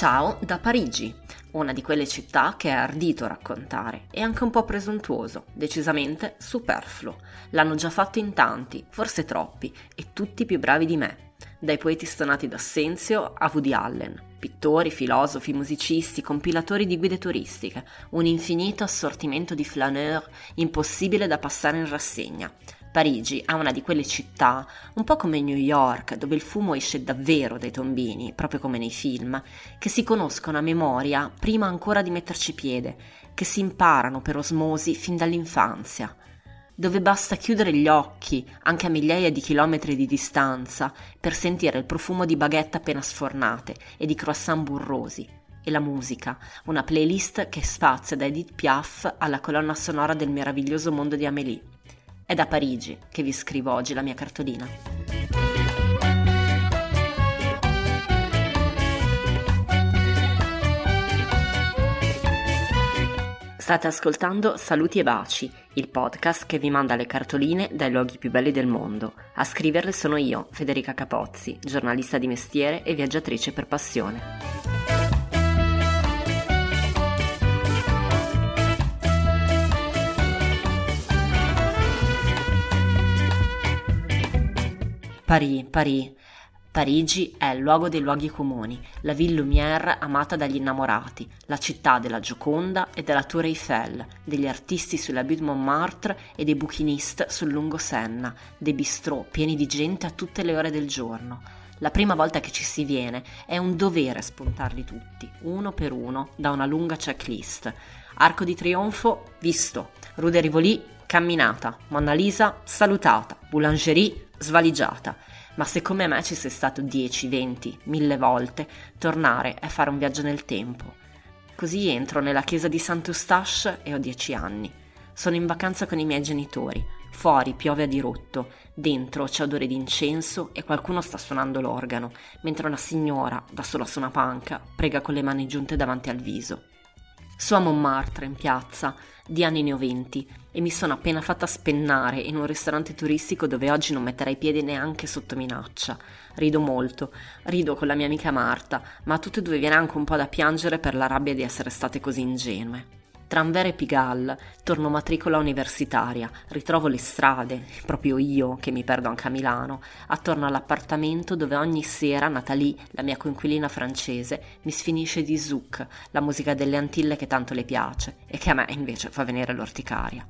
Ciao da Parigi, una di quelle città che è ardito raccontare e anche un po' presuntuoso, decisamente superfluo. L'hanno già fatto in tanti, forse troppi, e tutti più bravi di me. Dai poeti stonati d'Assenzio a Woody Allen, pittori, filosofi, musicisti, compilatori di guide turistiche, un infinito assortimento di flaneur impossibile da passare in rassegna. Parigi è una di quelle città, un po' come New York, dove il fumo esce davvero dai tombini, proprio come nei film, che si conoscono a memoria prima ancora di metterci piede, che si imparano per osmosi fin dall'infanzia, dove basta chiudere gli occhi, anche a migliaia di chilometri di distanza, per sentire il profumo di baguette appena sfornate e di croissant burrosi, e la musica, una playlist che spazia da Edith Piaf alla colonna sonora del meraviglioso mondo di Amélie. È da Parigi che vi scrivo oggi la mia cartolina. State ascoltando Saluti e Baci, il podcast che vi manda le cartoline dai luoghi più belli del mondo. A scriverle sono io, Federica Capozzi, giornalista di mestiere e viaggiatrice per passione. Paris, Paris. Parigi è il luogo dei luoghi comuni, la ville lumière amata dagli innamorati, la città della Gioconda e della Tour Eiffel, degli artisti sulla Butte Montmartre e dei buchinist sul lungo Senna, dei bistrò pieni di gente a tutte le ore del giorno. La prima volta che ci si viene è un dovere spuntarli tutti, uno per uno, da una lunga checklist. Arco di Trionfo, visto. Rue de Rivoli, camminata. Monna Lisa, salutata. Boulangerie, svaligiata. Ma se come me ci sei stato 10, 20, 1000 volte, tornare è fare un viaggio nel tempo. Così entro nella chiesa di Sant'Eustache e ho 10 anni. Sono in vacanza con i miei genitori. Fuori piove a dirotto, dentro c'è odore di incenso e qualcuno sta suonando l'organo, mentre una signora, da sola su una panca, prega con le mani giunte davanti al viso. Su a Montmartre, in piazza, di anni ne ho venti, e mi sono appena fatta spennare in un ristorante turistico dove oggi non metterei piede neanche sotto minaccia. Rido molto, rido con la mia amica Marta, ma a tutte e due viene anche un po' da piangere per la rabbia di essere state così ingenue. Tra Anvers e Pigalle torno matricola universitaria, ritrovo le strade, proprio io che mi perdo anche a Milano, attorno all'appartamento dove ogni sera Nathalie, la mia coinquilina francese, mi sfinisce di zouk, la musica delle Antille che tanto le piace e che a me invece fa venire l'orticaria.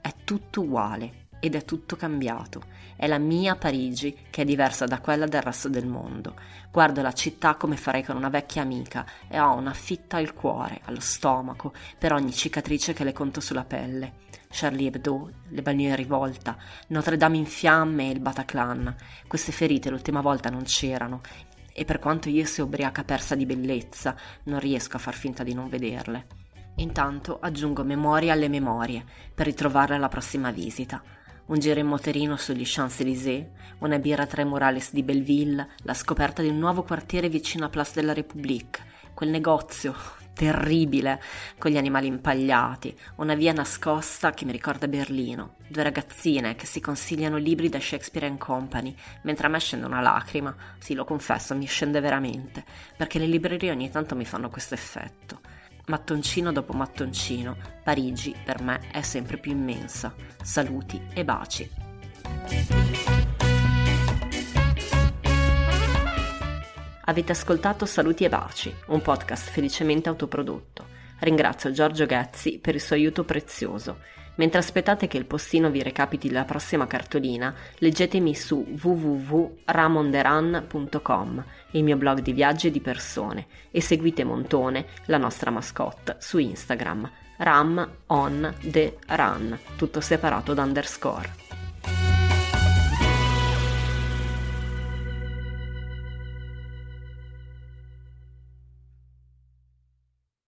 È tutto uguale, ed è tutto cambiato. È la mia Parigi che è diversa da quella del resto del mondo. Guardo la città come farei con una vecchia amica e ho una fitta al cuore, allo stomaco, per ogni cicatrice che le conto sulla pelle. Charlie Hebdo, le bagnole in rivolta, Notre Dame in fiamme e il Bataclan. Queste ferite l'ultima volta non c'erano e per quanto io sia ubriaca persa di bellezza, non riesco a far finta di non vederle. Intanto aggiungo memorie alle memorie per ritrovarle alla prossima visita un giro in motorino sugli Champs-Élysées, una birra tra i murales di Belleville, la scoperta di un nuovo quartiere vicino a Place de la République, quel negozio terribile con gli animali impagliati, una via nascosta che mi ricorda Berlino, due ragazzine che si consigliano libri da Shakespeare Company, mentre a me scende una lacrima, sì lo confesso, mi scende veramente, perché le librerie ogni tanto mi fanno questo effetto mattoncino dopo mattoncino, Parigi per me è sempre più immensa. Saluti e baci. Avete ascoltato Saluti e Baci, un podcast felicemente autoprodotto. Ringrazio Giorgio Ghezzi per il suo aiuto prezioso. Mentre aspettate che il postino vi recapiti la prossima cartolina, leggetemi su www.ramonderan.com, il mio blog di viaggi e di persone, e seguite Montone, la nostra mascotte, su Instagram, ram on the run, tutto separato da underscore.